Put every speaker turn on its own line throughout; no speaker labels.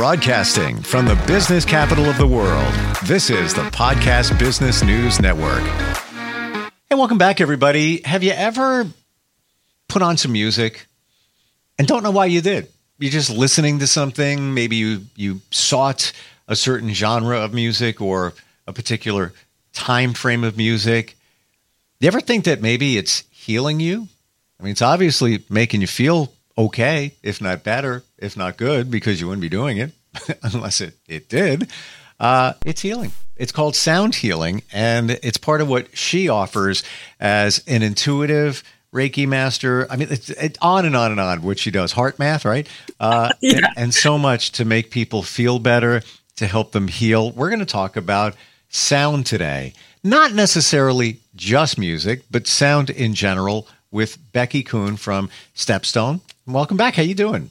Broadcasting from the business capital of the world, this is the Podcast Business News Network. Hey, welcome back, everybody. Have you ever put on some music and don't know why you did? You're just listening to something. Maybe you, you sought a certain genre of music or a particular time frame of music. Do you ever think that maybe it's healing you? I mean, it's obviously making you feel okay, if not better, if not good, because you wouldn't be doing it unless it, it did. Uh, it's healing. It's called sound healing, and it's part of what she offers as an intuitive Reiki master. I mean, it's, it's on and on and on what she does. Heart math, right? Uh, yeah. and, and so much to make people feel better, to help them heal. We're going to talk about sound today. Not necessarily just music, but sound in general with Becki Koon from Step Stone. Welcome back. How you doing?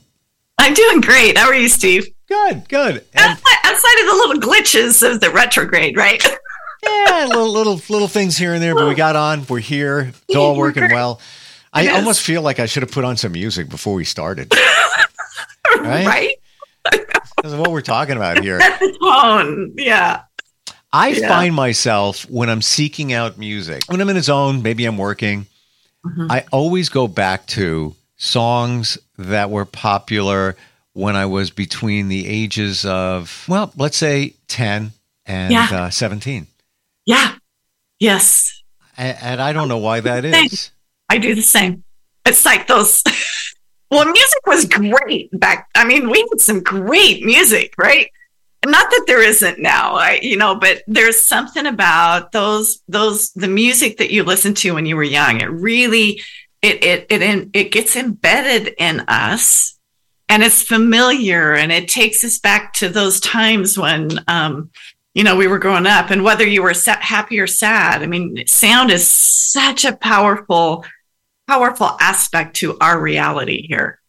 I'm doing great. How are you, Steve?
Good, good.
And outside, outside of the little glitches of the retrograde, right?
yeah, little little little things here and there, but we got on. We're here. It's all working well. I it almost feel like I should have put on some music before we started.
right? right?
Because of what we're talking about here.
the tone. Yeah.
I yeah. find myself when I'm seeking out music, when I'm in a zone, maybe I'm working, mm-hmm. I always go back to songs that were popular when I was between the ages of, well, let's say 10 and yeah. uh, 17.
Yeah. Yes.
And, and, I don't know why that is.
I do the same. It's like those. well, music was great back. I mean, we had some great music, right? Not that there isn't now, I, you know, but there's something about those, those, the music that you listened to when you were young. It really, it, it, it, it gets embedded in us and it's familiar and it takes us back to those times when um, you know we were growing up and whether you were happy or sad i mean sound is such a powerful powerful aspect to our reality here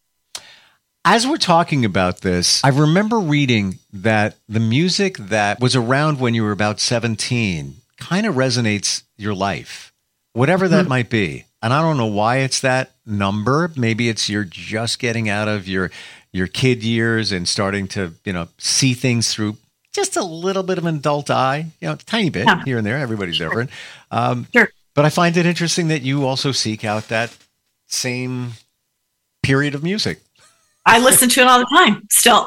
as we're talking about this i remember reading that the music that was around when you were about 17 kind of resonates your life whatever that mm-hmm. might be and I don't know why it's that number. Maybe it's you're just getting out of your your kid years and starting to you know see things through just a little bit of an adult eye, you know, tiny bit yeah. here and there. Everybody's sure. different. Um, sure. But I find it interesting that you also seek out that same period of music.
I listen to it all the time still.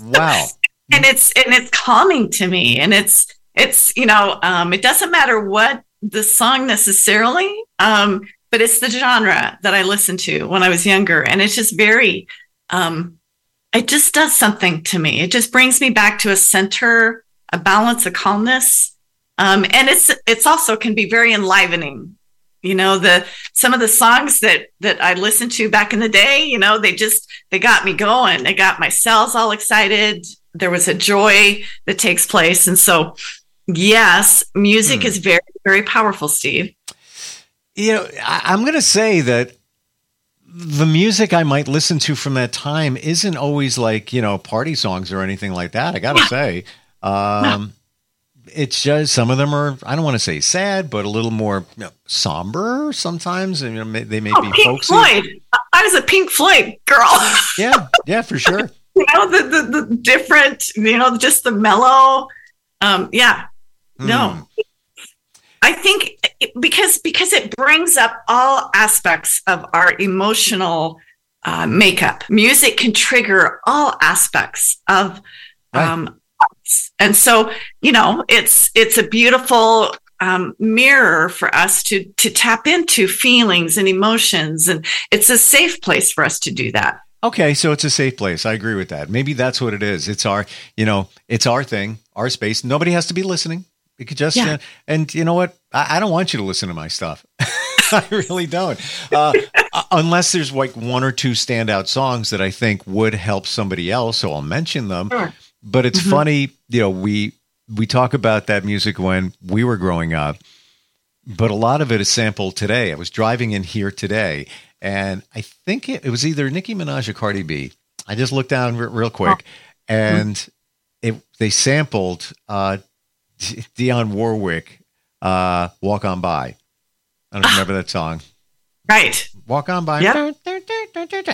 wow.
and it's and it's calming to me and it's it's you know um, it doesn't matter what the song necessarily um, but it's the genre that I listened to when I was younger. And it's just very, um, it just does something to me. It just brings me back to a center, a balance, a calmness. Um, and it's, it's also can be very enlivening. You know, the, some of the songs that, that I listened to back in the day, you know, they just, they got me going. They got my cells all excited. There was a joy that takes place. And so, yes, music hmm. is very, very powerful, Steve
you know, I, am going to say that the music I might listen to from that time isn't always like, you know, party songs or anything like that. I got to say. Um, it's just some of them are I don't want to say sad, but a little more you know, somber sometimes. And you know, they may oh, be
Pink
folksy.
Floyd. I was a Pink Floyd girl.
yeah, yeah, for sure.
you know the, the, the different, you know, just the mellow. Um, yeah, no, mm. I think because because it brings up all aspects of our emotional uh, makeup. Music can trigger all aspects of, right. um, and so you know it's it's a beautiful um, mirror for us to to tap into feelings and emotions, and it's a safe place for us to do that.
Okay, so it's a safe place. I agree with that. Maybe that's what it is. It's our, you know, it's our thing, our space. Nobody has to be listening. Could just, yeah. uh, and you know what? I, I, don't want you to listen to my stuff. I really don't. Uh, uh, unless there's like one or two standout songs that I think would help somebody else, so I'll mention them. Sure. But it's mm-hmm. funny, you know, we we talk about that music when we were growing up, but a lot of it is sampled today. I was driving in here today, and I think it, it was either Nicki Minaj or Cardi B. I just looked down r- real quick, oh. and mm-hmm. it they sampled uh, Dionne Warwick, uh, "Walk On By." I don't remember that song.
Right.
Walk On By. Yep.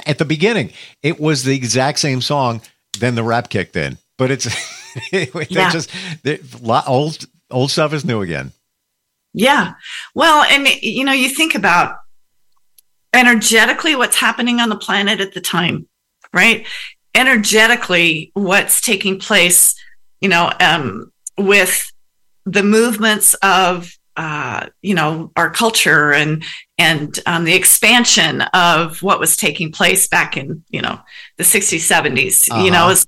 At the beginning, it was the exact same song then the rap kicked in. But it's they yeah. just old old stuff is new again.
Yeah. Well, and you know, you think about energetically what's happening on the planet at the time, right? Energetically, what's taking place, you know, um, with the movements of uh, you know our culture and and um, the expansion of what was taking place back in you know the 60s 70s uh-huh. you know as,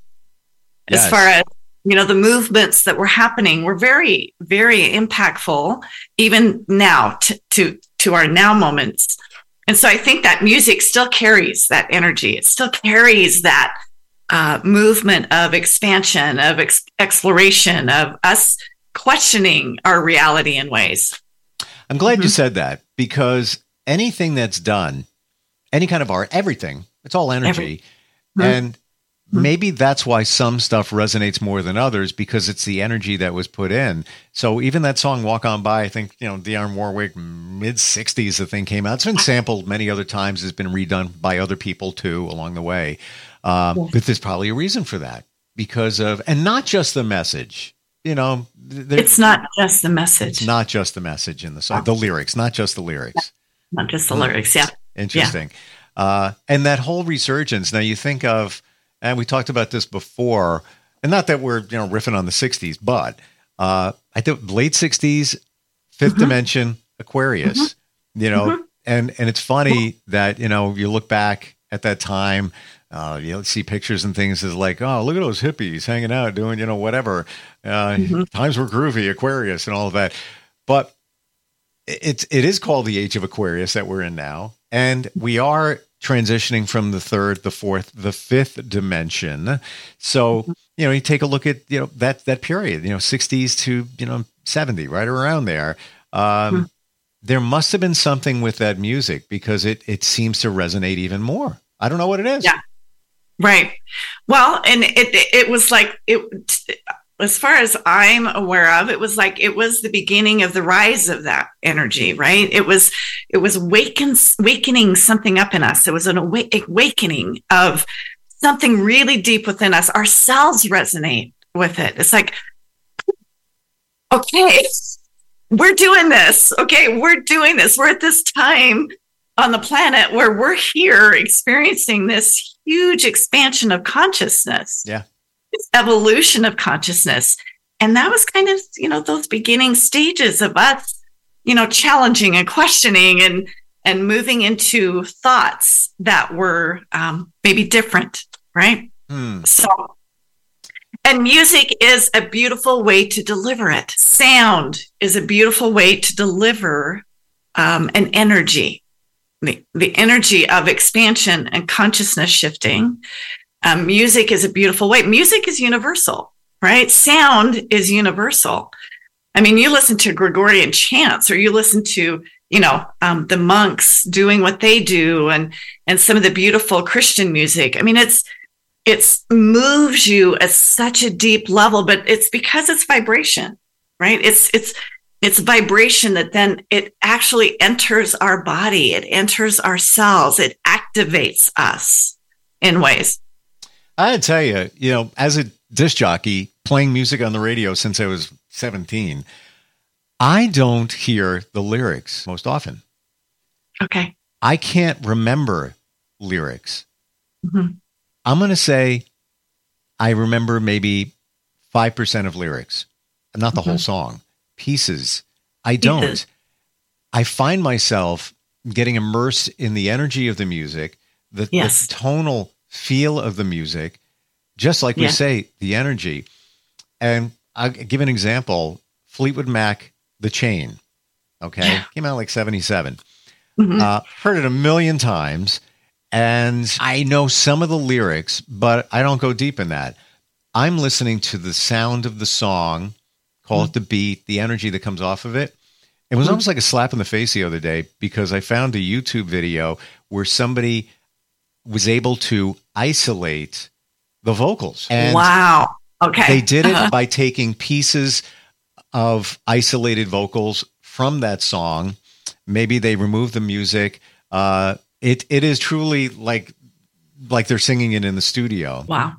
yes. as far as you know the movements that were happening were very very impactful even now to to, to our now moments and so i think that music still carries that energy it still carries that uh, movement of expansion of ex- exploration of us questioning our reality in ways.
I'm glad mm-hmm. you said that because anything that's done, any kind of art, everything, it's all energy. Every- mm-hmm. And mm-hmm. maybe that's why some stuff resonates more than others because it's the energy that was put in. So even that song "Walk On By," I think you know Dionne Warwick, mid '60s, the thing came out. It's been sampled many other times. It's been redone by other people too along the way. Um, yeah. But there's probably a reason for that because of, and not just the message you know,
it's not just the message.
It's not just the message in the song, the lyrics, not just the lyrics.
Not just the lyrics, yeah.
Interesting. Yeah. Uh, and that whole resurgence. Now you think of, and we talked about this before, and not that we're you know riffing on the '60s, but uh, I think late '60s, 5th mm-hmm. Dimension, Aquarius. Mm-hmm. You know, mm-hmm. and and it's funny that you know you look back at that time uh, you see pictures and things as like, oh, look at those hippies hanging out doing, you know, whatever. Uh, mm-hmm. Times were groovy, Aquarius, and all of that. But it's it is called the age of Aquarius that we're in now, and we are transitioning from the third, the fourth, the fifth dimension. So mm-hmm. you know, you take a look at you know that that period, you know, sixties to you know seventy, right around there. Um, mm-hmm. There must have been something with that music because it it seems to resonate even more. I don't know what it is.
Yeah. Right. Well, and it it was like it as far as I'm aware of, it was like it was the beginning of the rise of that energy, right? It was it was wakens wakening something up in us. It was an awakening of something really deep within us. Our cells resonate with it. It's like, okay, we're doing this. Okay, we're doing this. We're at this time on the planet where we're here experiencing this huge expansion of consciousness.
Yeah.
This evolution of consciousness. And that was kind of, you know, those beginning stages of us, you know, challenging and questioning and and moving into thoughts that were um, maybe different, right? Hmm. So, and music is a beautiful way to deliver it. Sound is a beautiful way to deliver um, an energy the, the energy of expansion and consciousness shifting. Um, music is a beautiful way. Music is universal, right? Sound is universal. I mean, you listen to Gregorian chants or you listen to, you know, um, the monks doing what they do and, and some of the beautiful Christian music. I mean, it's, it's moves you at such a deep level, but it's because it's vibration, right? It's, it's, it's vibration that then it actually enters our body. It enters our cells. It activates us in ways.
I tell you you know as a disc jockey playing music on the radio since i was 17 i don't hear the lyrics most often.
Okay.
I can't remember lyrics. Mm-hmm. i'm going to say i remember maybe 5% of lyrics not the mm-hmm. whole song pieces. I don't. I find myself getting immersed in the energy of the music, the, yes. the tonal feel of the music, just like yeah. we say, the energy. And I'll give an example Fleetwood Mac, The Chain. Okay. Yeah. Came out like 77. Mm-hmm. Uh, heard it a million times. And I know some of the lyrics, but I don't go deep in that. I'm listening to the sound of the song call it the beat, the energy that comes off of it. It was mm-hmm. almost like a slap in the face the other day because I found a YouTube video where somebody was able to isolate the vocals.
And wow. Okay.
They did it uh-huh. by taking pieces of isolated vocals from that song. Maybe they removed the music. Uh, it it is truly like like they're singing it in the studio.
Wow.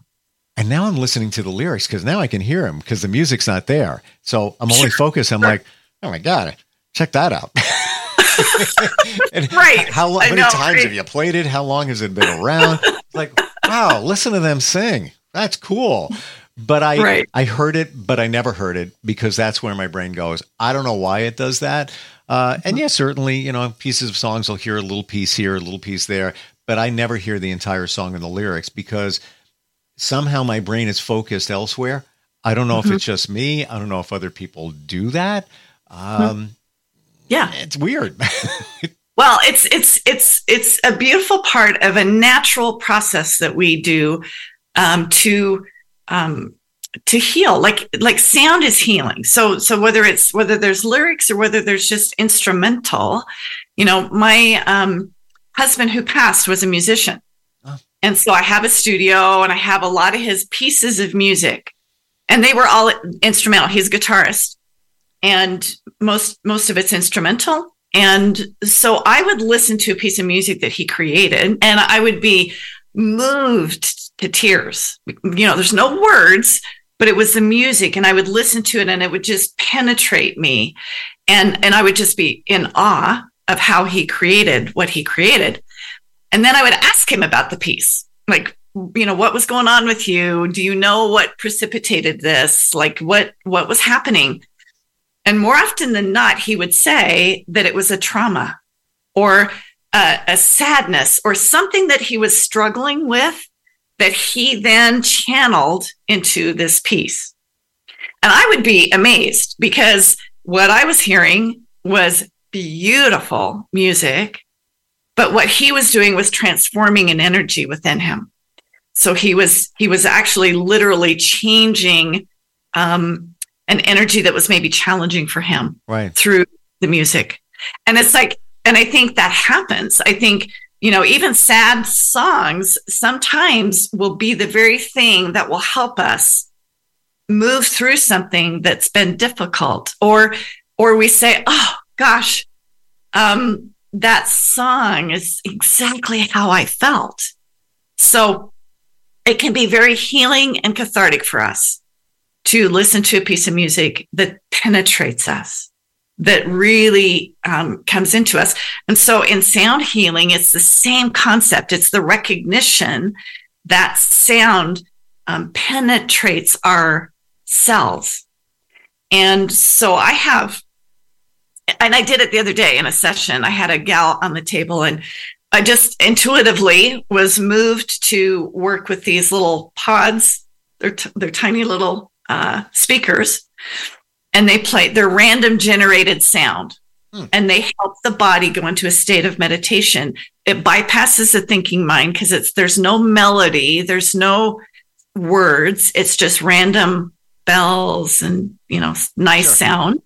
And now I'm listening to the lyrics because now I can hear them because the music's not there. So I'm only focused. I'm like, oh my God, check that out.
right.
How, many know, times right? have you played it? How long has it been around? like, wow, listen to them sing. That's cool. But I right. I heard it, but I never heard it because that's where my brain goes. I don't know why it does that. Uh, and yes, yeah, certainly, you know, pieces of songs I'll hear a little piece here, a little piece there, but I never hear the entire song and the lyrics because somehow my brain is focused elsewhere. I don't know mm-hmm. if it's just me. I don't know if other people do that. Mm-hmm. Um,
yeah,
it's weird.
well, it's it's it's it's a beautiful part of a natural process that we do um, to um, to heal like like sound is healing so so whether it's whether there's lyrics or whether there's just instrumental you know my um husband who passed was a musician. And so i have a studio and i have a lot of his pieces of music and they were all instrumental he's a guitarist and most most of it's instrumental and so i would listen to a piece of music that he created and i would be moved to tears. You know, there's no words, but it was the music and I would listen to it and it would just penetrate me. And, and I would just be in awe of how he created what he created. And then I would ask him about the piece. Like, you know, what was going on with you? Do you know what precipitated this? Like what, what was happening? And more often than not, he would say that it was a trauma or a, a sadness or something that he was struggling with that he then channeled into this piece. And I would be amazed because what I was hearing was beautiful music, but what he was doing was transforming an energy within him. So he was he was actually literally changing um, an energy that was maybe challenging for him
right.
through the music. And it's like, and I think that happens. I think you know, even sad songs sometimes will be the very thing that will help us move through something that's been difficult or or we say, "Oh gosh, um that song is exactly how I felt." So it can be very healing and cathartic for us to listen to a piece of music that penetrates us that really um, comes into us. And so in sound healing, it's the same concept. It's the recognition that sound um, penetrates our cells. And so I have, and I did it the other day in a session. I had a gal on the table and I just intuitively was moved to work with these little pods. They're, t- they're tiny little uh, speakers and they play their random generated sound hmm. and they help the body go into a state of meditation it bypasses the thinking mind because it's there's no melody there's no words it's just random bells and you know nice sure. sound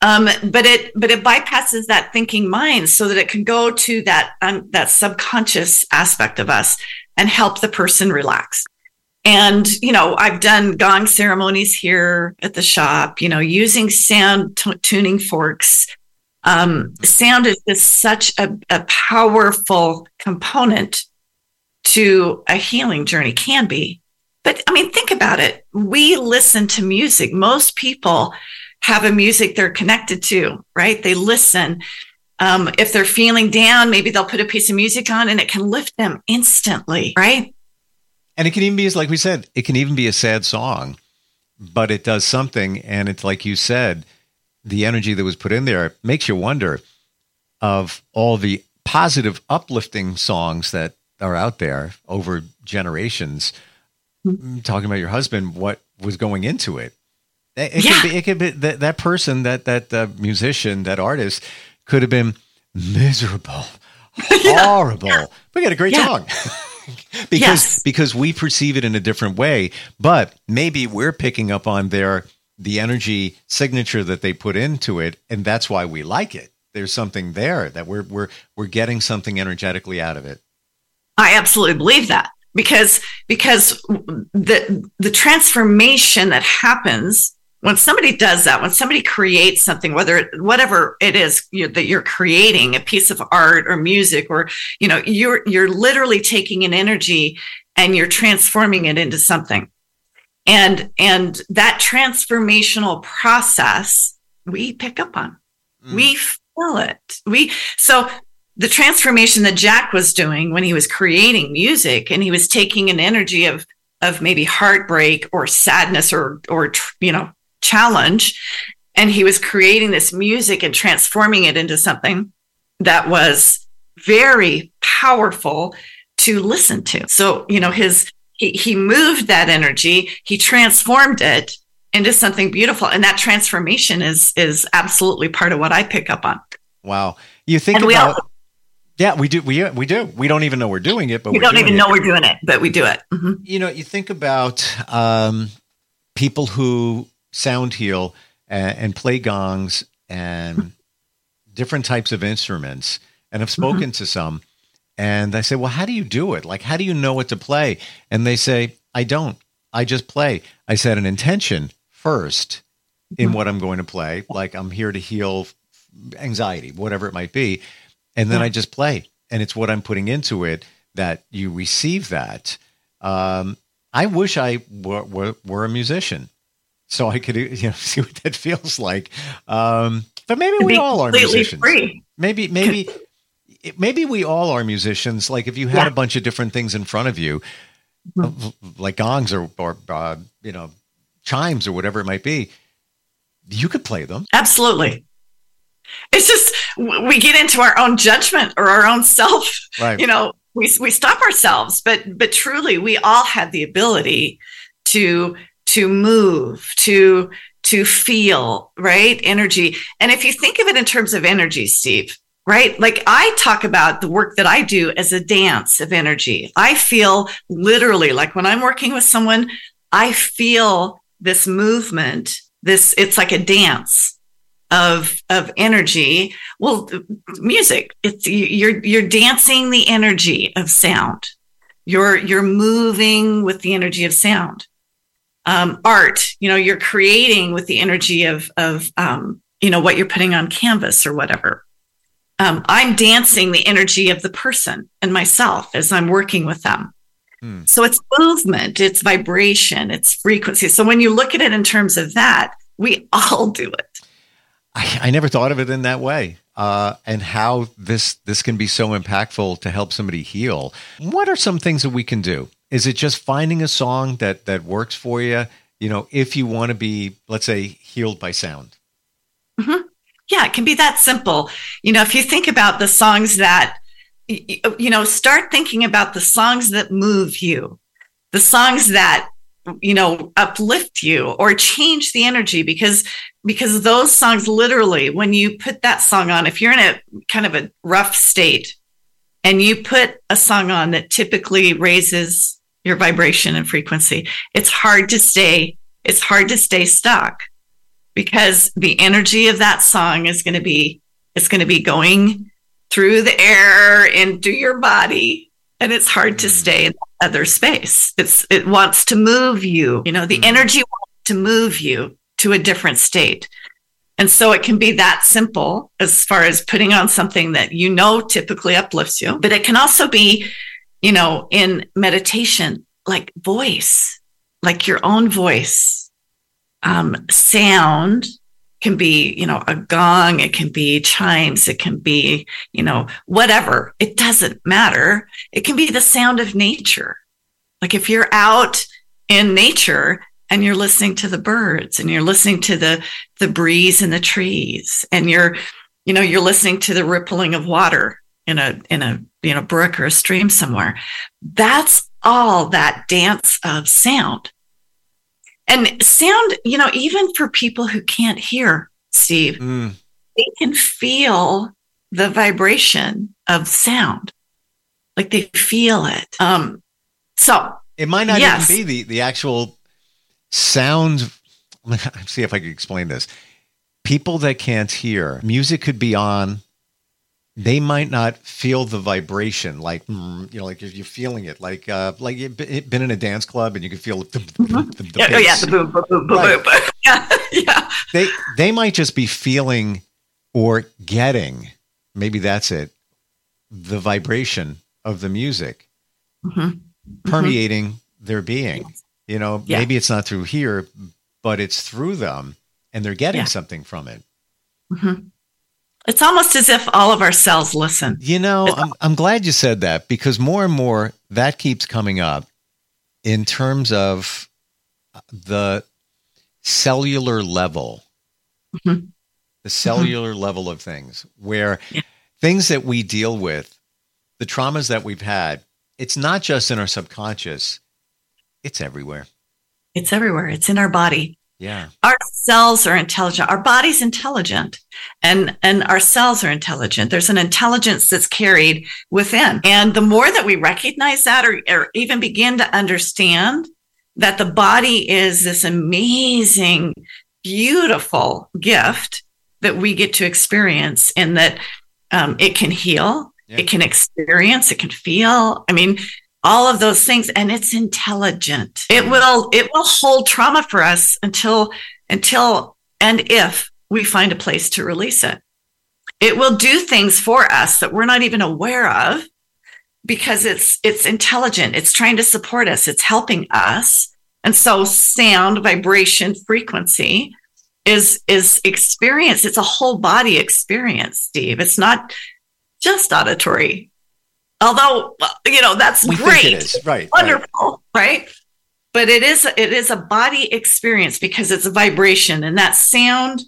um, but it but it bypasses that thinking mind so that it can go to that um, that subconscious aspect of us and help the person relax and, you know, I've done gong ceremonies here at the shop, you know, using sound t- tuning forks. Um, sound is just such a, a powerful component to a healing journey, can be. But I mean, think about it. We listen to music. Most people have a music they're connected to, right? They listen. Um, if they're feeling down, maybe they'll put a piece of music on and it can lift them instantly, right?
And it can even be, as like we said, it can even be a sad song, but it does something. And it's like you said, the energy that was put in there makes you wonder of all the positive, uplifting songs that are out there over generations. Mm-hmm. Talking about your husband, what was going into it? It, yeah. could be, it could be that, that person, that that uh, musician, that artist could have been miserable, horrible. yeah. We got a great yeah. song. because yes. because we perceive it in a different way but maybe we're picking up on their the energy signature that they put into it and that's why we like it there's something there that we're we're we're getting something energetically out of it
i absolutely believe that because because the the transformation that happens when somebody does that when somebody creates something whether whatever it is you that you're creating a piece of art or music or you know you're you're literally taking an energy and you're transforming it into something. And and that transformational process we pick up on. Mm. We feel it. We so the transformation that Jack was doing when he was creating music and he was taking an energy of of maybe heartbreak or sadness or or you know challenge and he was creating this music and transforming it into something that was very powerful to listen to so you know his he, he moved that energy he transformed it into something beautiful and that transformation is is absolutely part of what i pick up on
wow you think and about yeah, we do. We we do. We don't even know we're doing it, but
we don't even know we're doing it, but we do it.
Mm-hmm. You know, you think about um, people who sound heal and, and play gongs and different types of instruments, and I've spoken mm-hmm. to some, and I say, "Well, how do you do it? Like, how do you know what to play?" And they say, "I don't. I just play." I set an intention 1st in mm-hmm. what I'm going to play. Like, I'm here to heal anxiety, whatever it might be and then I just play, and it's what I'm putting into it that you receive that. Um, I wish I were, were, were, a musician, so I could you know see what that feels like. Um, but maybe we all are musicians. Free. Maybe maybe maybe we all are musicians. Like if you had yeah. a bunch of different things in front of you, mm-hmm. like gongs or or uh, you know chimes or whatever it might be, you could play them.
Absolutely. It's just we get into our own judgment or our own self. Right. You know, we we stop ourselves, but but truly, we all have the ability to to move to to feel right energy. And if you think of it in terms of energy, Steve, right? Like I talk about the work that I do as a dance of energy. I feel literally like when I'm working with someone, I feel this movement. This it's like a dance of of energy well music it's you're you're dancing the energy of sound you're you're moving with the energy of sound um, art you know you're creating with the energy of of um, you know what you're putting on canvas or whatever um, i'm dancing the energy of the person and myself as i'm working with them hmm. so it's movement it's vibration it's frequency so when you look at it in terms of that we all do it
I, I never thought of it in that way. Uh, and how this this can be so impactful to help somebody heal. What are some things that we can do? Is it just finding a song that that works for you? You know, if you want to be, let's say, healed by sound.
Mm-hmm. Yeah, it can be that simple. You know, if you think about the songs that, you know, start thinking about the songs that move you, the songs that you know uplift you or change the energy because because those songs literally when you put that song on if you're in a kind of a rough state and you put a song on that typically raises your vibration and frequency it's hard to stay it's hard to stay stuck because the energy of that song is going to be it's going to be going through the air into your body and it's hard to mm. stay in other space. It's it wants to move you. You know, the mm-hmm. energy wants to move you to a different state. And so it can be that simple as far as putting on something that you know typically uplifts you, but it can also be, you know, in meditation, like voice, like your own voice, um, sound, can be, you know, a gong, it can be chimes, it can be, you know, whatever. It doesn't matter. It can be the sound of nature. Like if you're out in nature and you're listening to the birds and you're listening to the the breeze in the trees and you're, you know, you're listening to the rippling of water in a in a you know brook or a stream somewhere. That's all that dance of sound. And sound, you know, even for people who can't hear, Steve, mm. they can feel the vibration of sound. Like they feel it. Um, so
it might not yes. even be the, the actual sound. See if I can explain this. People that can't hear, music could be on they might not feel the vibration like mm, you know like if you're feeling it like uh like you've been in a dance club and you can feel the, the,
the, the yeah, oh yeah the boom boom boom boom, right. boom. yeah yeah
they they might just be feeling or getting maybe that's it the vibration of the music mm-hmm. mm-hmm. permeating mm-hmm. their being. You know, yeah. maybe it's not through here, but it's through them and they're getting yeah. something from it.
Mm-hmm. It's almost as if all of our cells listen.
You know, I'm, I'm glad you said that because more and more that keeps coming up in terms of the cellular level, mm-hmm. the cellular mm-hmm. level of things, where yeah. things that we deal with, the traumas that we've had, it's not just in our subconscious, it's everywhere.
It's everywhere. It's in our body.
Yeah.
Our cells are intelligent. Our body's intelligent and, and our cells are intelligent. There's an intelligence that's carried within. And the more that we recognize that or, or even begin to understand that the body is this amazing, beautiful gift that we get to experience and that um, it can heal, yeah. it can experience, it can feel. I mean, all of those things and it's intelligent. It will it will hold trauma for us until until and if we find a place to release it. It will do things for us that we're not even aware of because it's it's intelligent. It's trying to support us. It's helping us. And so sound vibration frequency is is experience. It's a whole body experience steve. It's not just auditory although you know that's we great
it is. right
wonderful right. right but it is it is a body experience because it's a vibration and that sound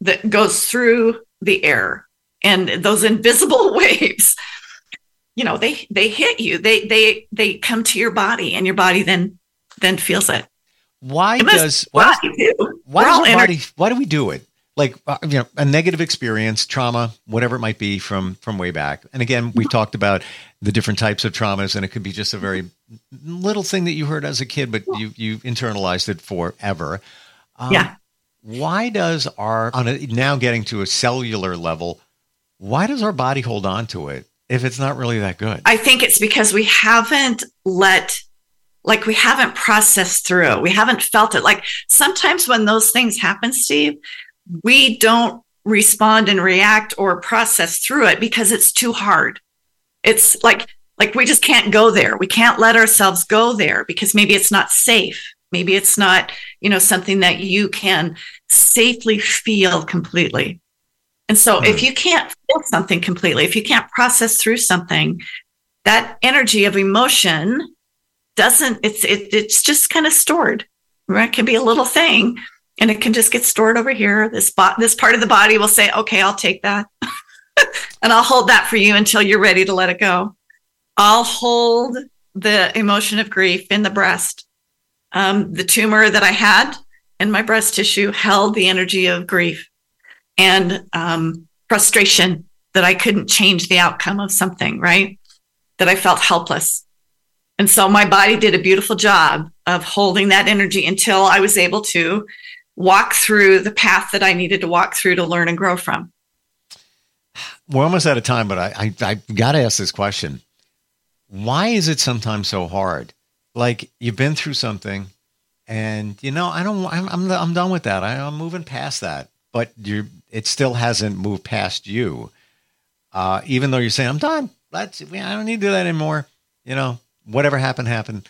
that goes through the air and those invisible waves you know they they hit you. They they they come to your body and your body then then feels it.
Why it does why, why, does body, why do we do it like uh, you know a negative experience trauma whatever it might be from from way back. And again we've talked about the different types of traumas and it could be just a very little thing that you heard as a kid but you you internalized it forever.
Um, yeah.
why does our on a, now getting to a cellular level why does our body hold on to it if it's not really that good?
I think it's because we haven't let like we haven't processed through we haven't felt it. Like sometimes when those things happen steve we don't respond and react or process through it because it's too hard. It's like like we just can't go there. We can't let ourselves go there because maybe it's not safe. Maybe it's not, you know, something that you can safely feel completely. And so mm. if you can't feel something completely, if you can't process through something, that energy of emotion doesn't it's it, it's just kind of stored. Right? It can be a little thing and it can just get stored over here. This spot, this part of the body will say, "Okay, I'll take that, and I'll hold that for you until you're ready to let it go." I'll hold the emotion of grief in the breast. Um, the tumor that I had in my breast tissue held the energy of grief and um, frustration that I couldn't change the outcome of something, right? That I felt helpless. And so my body did a beautiful job of holding that energy until I was able to walk through the path that I needed to walk through to learn and grow from.
We're almost out of time, but I, I, I got to ask this question. Why is it sometimes so hard? Like you've been through something and you know, I don't, I'm, I'm, I'm done with that. I, am moving past that, but you it still hasn't moved past you. Uh, even though you're saying, I'm done. Let's, I don't need to do that anymore. You know, whatever happened, happened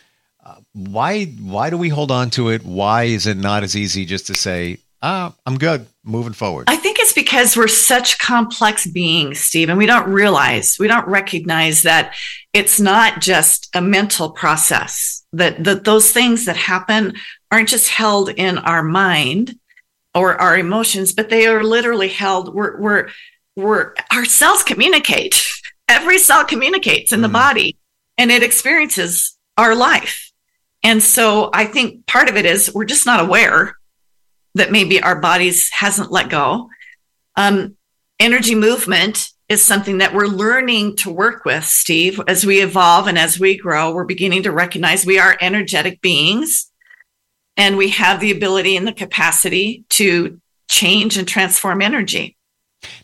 why why do we hold on to it? Why is it not as easy just to say, "Ah, I'm good, moving forward"?
I think it's because we're such complex beings, Steve, and we don't realize, we don't recognize that it's not just a mental process. That that those things that happen aren't just held in our mind or our emotions, but they are literally held. We're we're we're our cells communicate. Every cell communicates in mm. the body, and it experiences our life and so I think part of it is we're just not aware that maybe our bodies hasn't let go. Um, energy movement is something that we're learning to work with, Steve. As we evolve and as we grow, we're beginning to recognize we are energetic beings and we have the ability and the capacity to change and transform energy.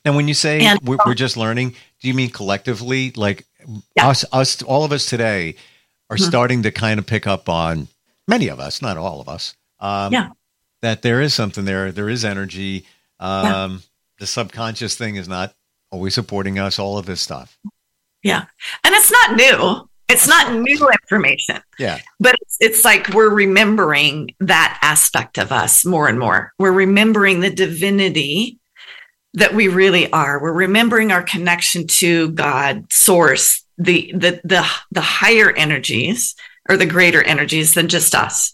Now, when you say and, we're, we're, just learning, do you mean collectively, like yeah. us, us, all of us today? Are mm-hmm. starting to kind of pick up on many of us, not all of us.
Um, yeah.
That there is something there. There is energy. Um, yeah. The subconscious thing is not always supporting us. All of this stuff.
Yeah, and it's not new. it's not new information.
Yeah.
But it's, it's like we're remembering that aspect of us more and more. We're remembering the divinity that we really are. We're remembering our connection to God, source, the the the the higher energies or the greater energies than just us.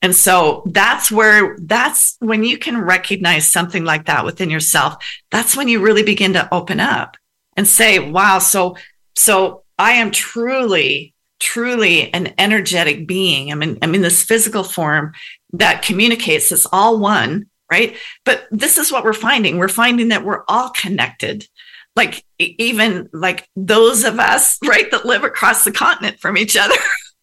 And so that's where that's when you can recognize something like that within yourself. That's when you really begin to open up and say, wow, so so I am truly truly an energetic being. I'm in, I'm in this physical form that communicates It's all one, right? But this is what we're finding. We're finding that we're all connected. Like even like those of us, right, that live across the continent from each other.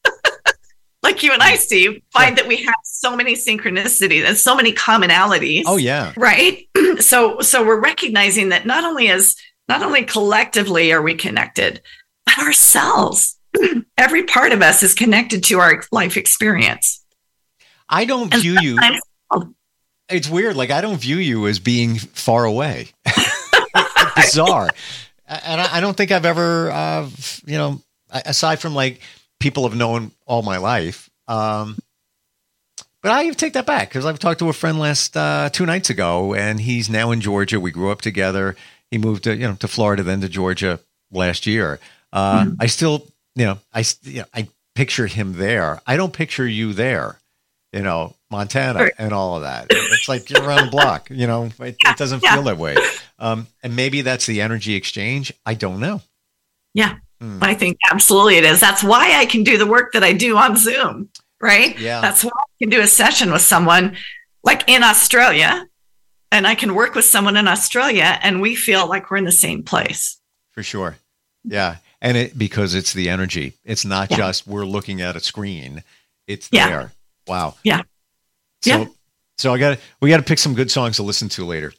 like you and I, Steve, find yeah. that we have so many synchronicities and so many commonalities.
Oh yeah.
Right. so so we're recognizing that not only as not only collectively are we connected, but ourselves. Every part of us is connected to our life experience.
I don't and view you. It's weird. Like I don't view you as being far away. bizarre. And I, I, don't think I've ever, uh, you know, aside from like people have known all my life. Um, but I take that back because I've talked to a friend last uh, two nights ago, and he's now in Georgia. We grew up together. He moved to you know to Florida, then to Georgia last year. Uh, mm-hmm. I still, you know, I you know, I picture him there. I don't picture you there. You know, Montana and all of that. It's like you're around the block. You know, it, it doesn't yeah. feel that way. Um, and maybe that's the energy exchange. I don't know.
Yeah, Hmm. I think absolutely it is. That's why I can do the work that I do on Zoom, right?
Yeah.
That's why I can do a session with someone like in Australia and I can work with someone in Australia and we feel like we're in the same place.
For sure. Yeah. And it because it's the energy. It's not yeah. just we're looking at a screen. It's yeah. there. Wow.
Yeah.
So yeah. so I got we got to pick some good songs to listen to later.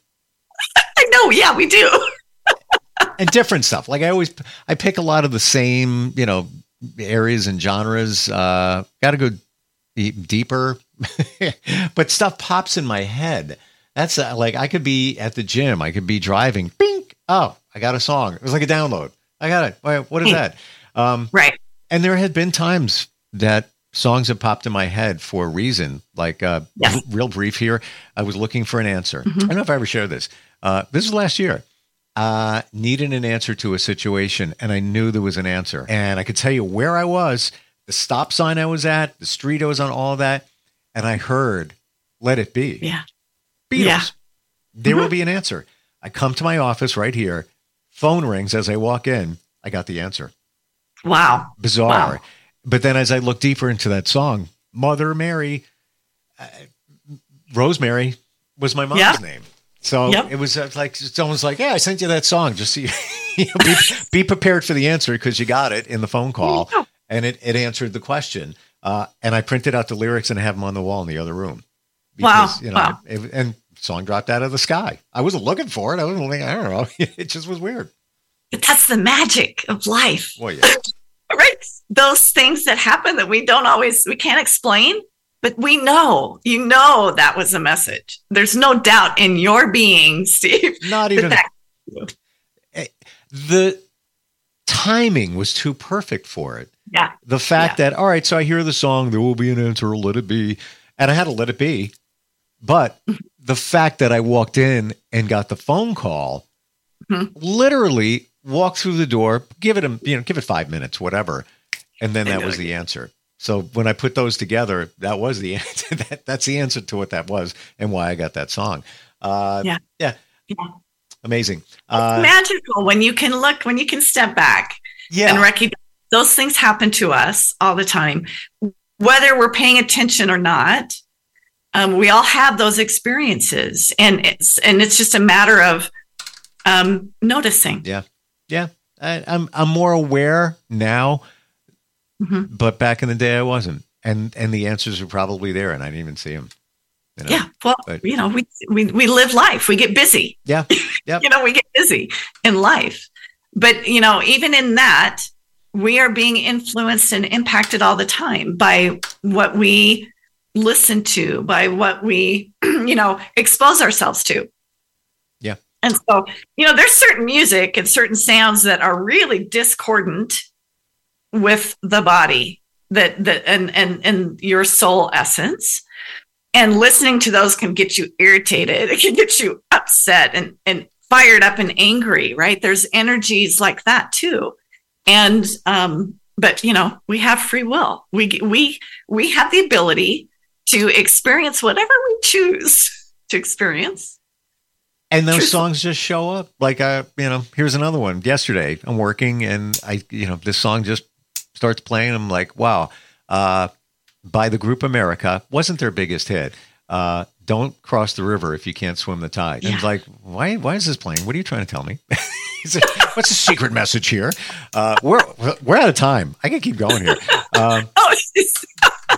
Know. Yeah, we do
and different stuff. Like I always, I pick a lot of the same, you know, areas and genres. Uh, Got to go deeper, but stuff pops in my head. That's uh, like I could be at the gym, I could be driving. Bink! Oh, I got a song. It was like a download. I got it. Wait, what is that?
Um, right.
And there had been times that songs have popped in my head for a reason. Like uh, yes. r- real brief here, I was looking for an answer. Mm-hmm. I don't know if I ever shared this. Uh, this was last year uh, needed an answer to a situation, and I knew there was an answer. And I could tell you where I was, the stop sign I was at, the street I was on, all that. And I heard, let it be.
Yeah.
Beatles. Yeah. There mm-hmm. will be an answer. I come to my office right here. Phone rings as I walk in. I got the answer.
Wow.
Bizarre. Wow. But then as I look deeper into that song, Mother Mary, uh, Rosemary was my mom's yeah. name. So yep. it was uh, like someone's like, "Yeah, I sent you that song. Just see, you know, be, be, prepared for the answer because you got it in the phone call, and it, it answered the question. Uh, and I printed out the lyrics and have them on the wall in the other room.
Because, wow! You know, wow.
It, and song dropped out of the sky. I wasn't looking for it. I wasn't like, I don't know. It just was weird.
But that's the magic of life.
Well, yeah.
right? Those things that happen that we don't always we can't explain but we know, you know, that was a message. There's no doubt in your being, Steve.
Not even that- eh, the timing was too perfect for it.
Yeah.
The fact yeah. that, all right, so I hear the song, there will be an answer, let it be. And I had to let it be. But the fact that I walked in and got the phone call, mm-hmm. literally walked through the door, give it a, you know, give it five minutes, whatever. And then that was the answer. So when I put those together, that was the answer. that, that's the answer to what that was and why I got that song. Uh, yeah. yeah. yeah. Amazing.
Uh, magical when you can look, when you can step back
yeah.
and recognize those things happen to us all the time, whether we're paying attention or not. Um, we all have those experiences, and it's and it's just a matter of um, noticing.
Yeah, yeah. I, I'm I'm more aware now Mm-hmm. But back in the day, I wasn't, and and the answers are probably there, and I didn't even see them.
You know? Yeah, well, but, you know, we, we we live life. We get busy.
Yeah, yeah.
you know, we get busy in life, but you know, even in that, we are being influenced and impacted all the time by what we listen to, by what we, you know, expose ourselves to.
Yeah.
And so, you know, there's certain music and certain sounds that are really discordant with the body that that and and and your soul essence. And listening to those can get you irritated. It can get you upset and and fired up and angry right? There's energies like that too. And um but you know we have free will. We we we have the ability to experience whatever we choose to experience.
And those True. songs just show up. Like i you know here's another one. Yesterday i'm working and i you know this song just starts playing i'm like wow uh by the group america wasn't their biggest hit uh don't cross the river if you can't swim the tide. Yeah. And it's like, why, why is this playing? What are you trying to tell me? What's the secret message here? Uh, we're, we're out of time. I can keep going here. Um, oh,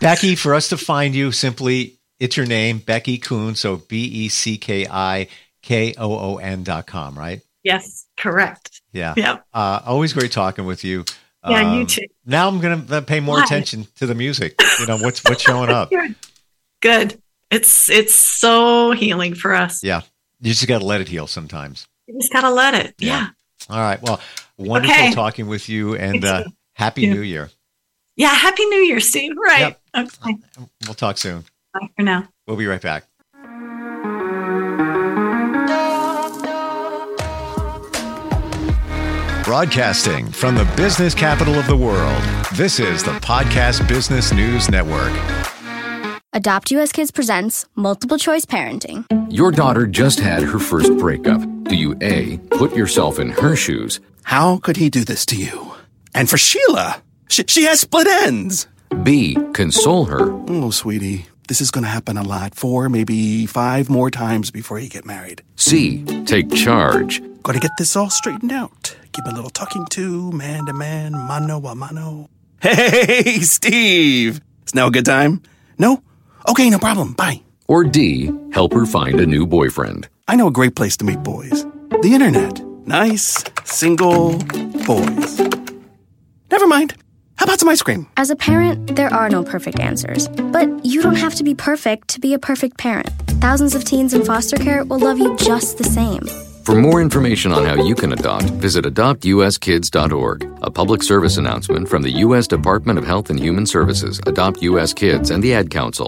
Becki, for us to find you, simply, it's your name, Becki Koon. So B E C K I K O O N dot com, right?
Yes, correct.
Yeah. Yep. Uh, always great talking with you.
Yeah, um, you too.
Now I'm going to pay more Why? attention to the music. You know, what's, what's showing up.
Good. It's it's so healing for us.
Yeah. You just got to let it heal sometimes.
You just got to let it. Yeah. yeah.
All right. Well, wonderful okay. talking with you and uh, happy New Year.
Yeah. Happy New Year, Steve. Right. Yep. Okay.
We'll talk soon.
Bye for now.
We'll be right back. Broadcasting from the business capital of the world, this is the Podcast Business News Network.
Adopt US Kids presents Multiple Choice Parenting.
Your daughter just had her first breakup. Do you A, put yourself in her shoes?
How could he do this to you? And for Sheila, she, she has split ends.
B, console her.
Oh, sweetie, this is going to happen a lot. Four, maybe five more times before you get married.
C, take charge.
Got to get this all straightened out. Give a little talking to, man to man, mano a mano. Hey, Steve! Is now a good time? No? Okay, no problem. Bye.
Or D, help her find a new boyfriend.
I know a great place to meet boys the internet. Nice, single boys. Never mind. How about some ice cream?
As a parent, there are no perfect answers. But you don't have to be perfect to be a perfect parent. Thousands of teens in foster care will love you just the same.
For more information on how you can adopt, visit adoptuskids.org. A public service announcement from the U.S. Department of Health and Human Services, Adopt U.S. Kids, and the Ad Council.